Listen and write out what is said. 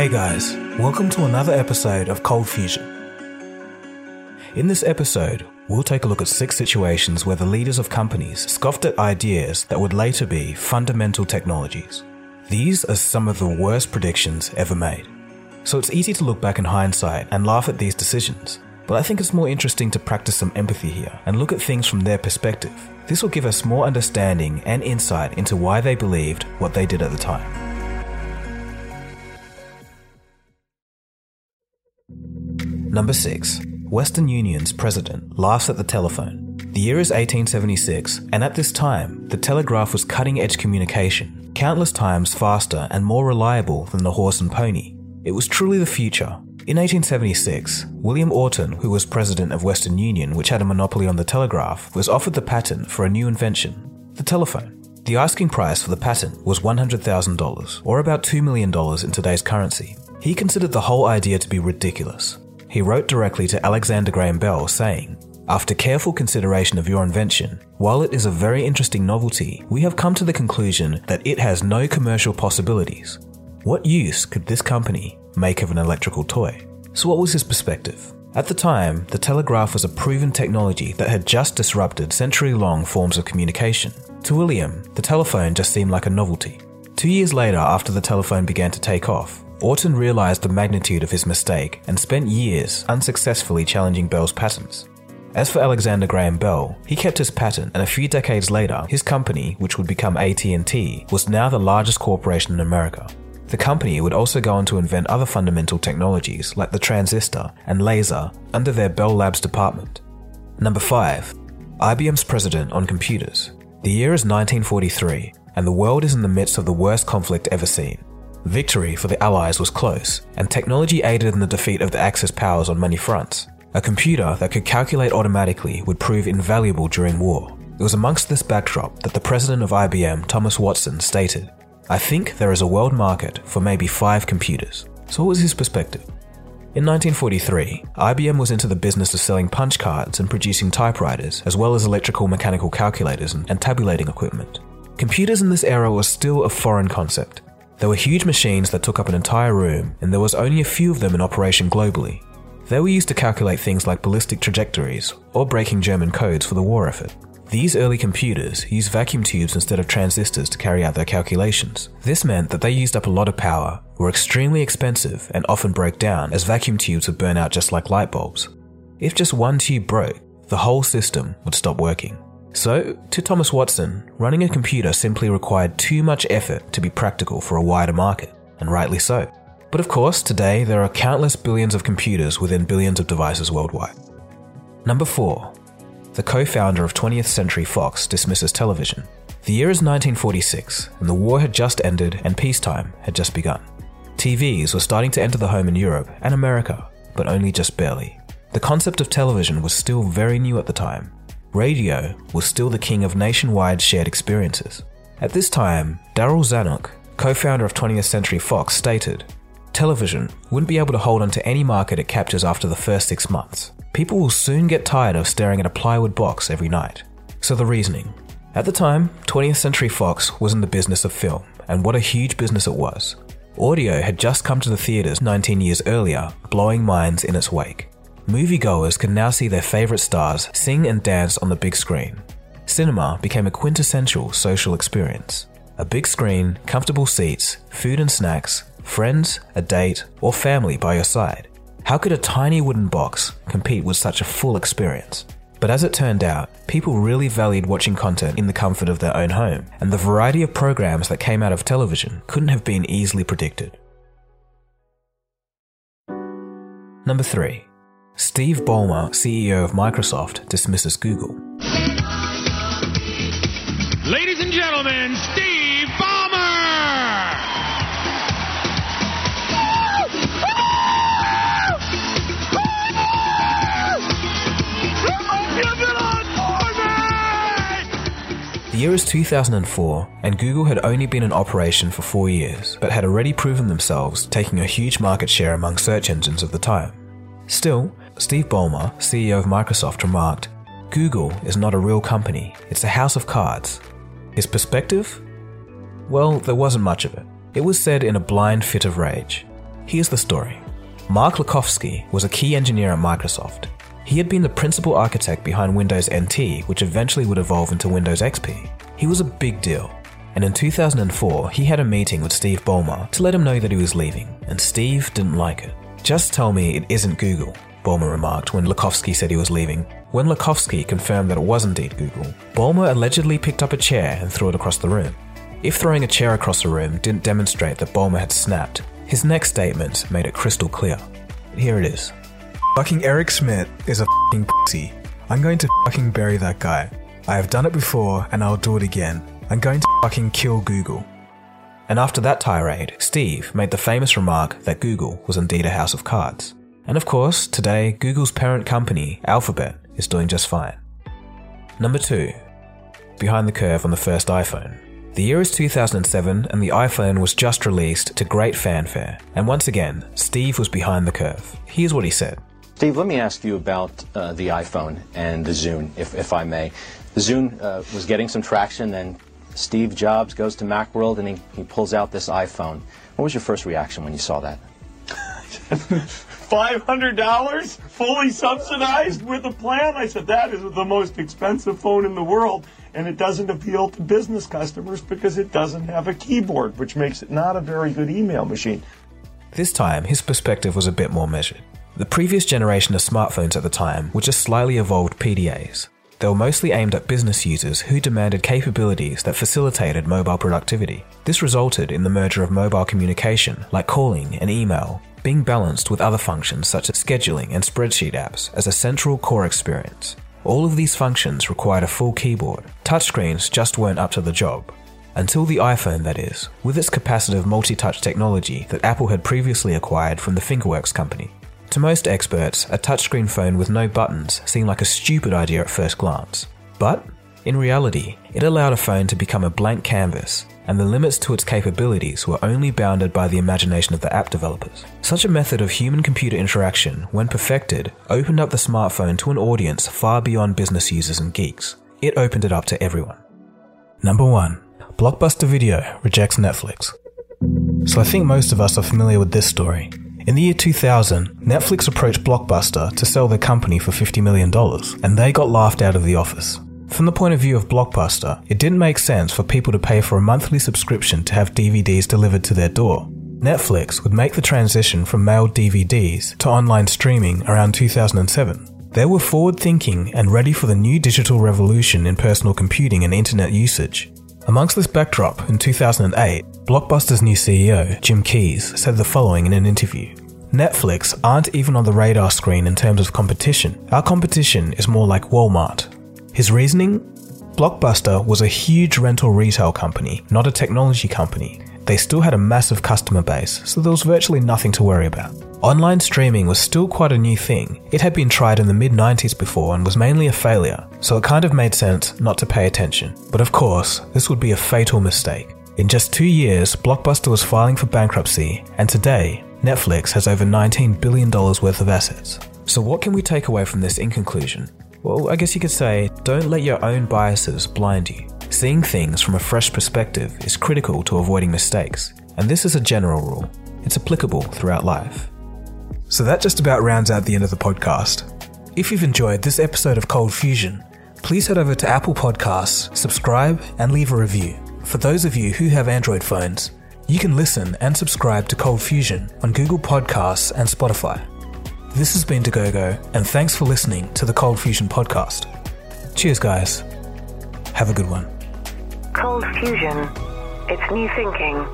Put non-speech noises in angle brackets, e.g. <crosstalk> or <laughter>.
Hey guys, welcome to another episode of Cold Fusion. In this episode, we'll take a look at six situations where the leaders of companies scoffed at ideas that would later be fundamental technologies. These are some of the worst predictions ever made. So it's easy to look back in hindsight and laugh at these decisions, but I think it's more interesting to practice some empathy here and look at things from their perspective. This will give us more understanding and insight into why they believed what they did at the time. Number 6. Western Union's president laughs at the telephone. The year is 1876, and at this time, the telegraph was cutting edge communication, countless times faster and more reliable than the horse and pony. It was truly the future. In 1876, William Orton, who was president of Western Union, which had a monopoly on the telegraph, was offered the patent for a new invention the telephone. The asking price for the patent was $100,000, or about $2 million in today's currency. He considered the whole idea to be ridiculous, he wrote directly to Alexander Graham Bell saying, After careful consideration of your invention, while it is a very interesting novelty, we have come to the conclusion that it has no commercial possibilities. What use could this company make of an electrical toy? So, what was his perspective? At the time, the telegraph was a proven technology that had just disrupted century long forms of communication. To William, the telephone just seemed like a novelty. Two years later, after the telephone began to take off, Orton realized the magnitude of his mistake and spent years unsuccessfully challenging Bell's patents. As for Alexander Graham Bell, he kept his patent and a few decades later, his company, which would become AT&T, was now the largest corporation in America. The company would also go on to invent other fundamental technologies like the transistor and laser under their Bell Labs department. Number 5. IBM's president on computers. The year is 1943, and the world is in the midst of the worst conflict ever seen. Victory for the Allies was close, and technology aided in the defeat of the Axis powers on many fronts. A computer that could calculate automatically would prove invaluable during war. It was amongst this backdrop that the president of IBM, Thomas Watson, stated, I think there is a world market for maybe five computers. So, what was his perspective? In 1943, IBM was into the business of selling punch cards and producing typewriters, as well as electrical mechanical calculators and tabulating equipment. Computers in this era were still a foreign concept, there were huge machines that took up an entire room, and there was only a few of them in operation globally. They were used to calculate things like ballistic trajectories or breaking German codes for the war effort. These early computers used vacuum tubes instead of transistors to carry out their calculations. This meant that they used up a lot of power, were extremely expensive, and often broke down as vacuum tubes would burn out just like light bulbs. If just one tube broke, the whole system would stop working. So, to Thomas Watson, running a computer simply required too much effort to be practical for a wider market, and rightly so. But of course, today there are countless billions of computers within billions of devices worldwide. Number 4. The co founder of 20th Century Fox dismisses television. The year is 1946, and the war had just ended and peacetime had just begun. TVs were starting to enter the home in Europe and America, but only just barely. The concept of television was still very new at the time, radio was still the king of nationwide shared experiences. At this time, Darryl Zanuck, co founder of 20th Century Fox, stated Television wouldn't be able to hold on to any market it captures after the first six months. People will soon get tired of staring at a plywood box every night. So, the reasoning. At the time, 20th Century Fox was in the business of film, and what a huge business it was. Audio had just come to the theatres 19 years earlier, blowing minds in its wake moviegoers could now see their favourite stars sing and dance on the big screen. Cinema became a quintessential social experience. A big screen, comfortable seats, food and snacks, friends, a date, or family by your side. How could a tiny wooden box compete with such a full experience? But as it turned out, people really valued watching content in the comfort of their own home, and the variety of programs that came out of television couldn't have been easily predicted. Number 3. Steve Ballmer, CEO of Microsoft, dismisses Google. Ladies and gentlemen, Steve Ballmer! The year is 2004, and Google had only been in operation for four years, but had already proven themselves taking a huge market share among search engines of the time. Still, Steve Ballmer, CEO of Microsoft, remarked Google is not a real company, it's a house of cards. His perspective? Well, there wasn't much of it. It was said in a blind fit of rage. Here's the story. Mark Lucovsky was a key engineer at Microsoft. He had been the principal architect behind Windows NT, which eventually would evolve into Windows XP. He was a big deal, and in 2004 he had a meeting with Steve Ballmer to let him know that he was leaving, and Steve didn't like it. Just tell me it isn't Google, Ballmer remarked when Lucovsky said he was leaving. When Lucovsky confirmed that it was indeed Google, Ballmer allegedly picked up a chair and threw it across the room. If throwing a chair across the room didn't demonstrate that Ballmer had snapped, his next statement made it crystal clear. Here it is. Fucking Eric Schmidt is a fucking pussy. I'm going to fucking bury that guy. I have done it before and I'll do it again. I'm going to fucking kill Google. And after that tirade, Steve made the famous remark that Google was indeed a house of cards. And of course, today, Google's parent company, Alphabet, is doing just fine. Number 2. Behind the curve on the first iPhone. The year is 2007 and the iPhone was just released to great fanfare. And once again, Steve was behind the curve. Here's what he said. Steve, let me ask you about uh, the iPhone and the Zune, if, if I may. The Zune uh, was getting some traction, and Steve Jobs goes to Macworld and he, he pulls out this iPhone. What was your first reaction when you saw that? <laughs> $500 fully subsidized with a plan? I said, that is the most expensive phone in the world, and it doesn't appeal to business customers because it doesn't have a keyboard, which makes it not a very good email machine. This time, his perspective was a bit more measured. The previous generation of smartphones at the time were just slightly evolved PDAs. They were mostly aimed at business users who demanded capabilities that facilitated mobile productivity. This resulted in the merger of mobile communication, like calling and email, being balanced with other functions such as scheduling and spreadsheet apps as a central core experience. All of these functions required a full keyboard. Touchscreens just weren't up to the job. Until the iPhone, that is, with its capacitive multi touch technology that Apple had previously acquired from the Fingerworks company. To most experts, a touchscreen phone with no buttons seemed like a stupid idea at first glance. But, in reality, it allowed a phone to become a blank canvas, and the limits to its capabilities were only bounded by the imagination of the app developers. Such a method of human computer interaction, when perfected, opened up the smartphone to an audience far beyond business users and geeks. It opened it up to everyone. Number 1. Blockbuster Video rejects Netflix. So I think most of us are familiar with this story. In the year 2000, Netflix approached Blockbuster to sell their company for $50 million, and they got laughed out of the office. From the point of view of Blockbuster, it didn't make sense for people to pay for a monthly subscription to have DVDs delivered to their door. Netflix would make the transition from mailed DVDs to online streaming around 2007. They were forward thinking and ready for the new digital revolution in personal computing and internet usage. Amongst this backdrop, in 2008, Blockbuster's new CEO, Jim Keyes, said the following in an interview Netflix aren't even on the radar screen in terms of competition. Our competition is more like Walmart. His reasoning? Blockbuster was a huge rental retail company, not a technology company. They still had a massive customer base, so there was virtually nothing to worry about. Online streaming was still quite a new thing. It had been tried in the mid 90s before and was mainly a failure, so it kind of made sense not to pay attention. But of course, this would be a fatal mistake. In just two years, Blockbuster was filing for bankruptcy, and today, Netflix has over $19 billion worth of assets. So, what can we take away from this in conclusion? Well, I guess you could say, don't let your own biases blind you. Seeing things from a fresh perspective is critical to avoiding mistakes, and this is a general rule. It's applicable throughout life. So that just about rounds out the end of the podcast. If you've enjoyed this episode of Cold Fusion, please head over to Apple Podcasts, subscribe, and leave a review. For those of you who have Android phones, you can listen and subscribe to Cold Fusion on Google Podcasts and Spotify. This has been Dagogo, and thanks for listening to the Cold Fusion podcast. Cheers, guys. Have a good one. Cold Fusion. It's new thinking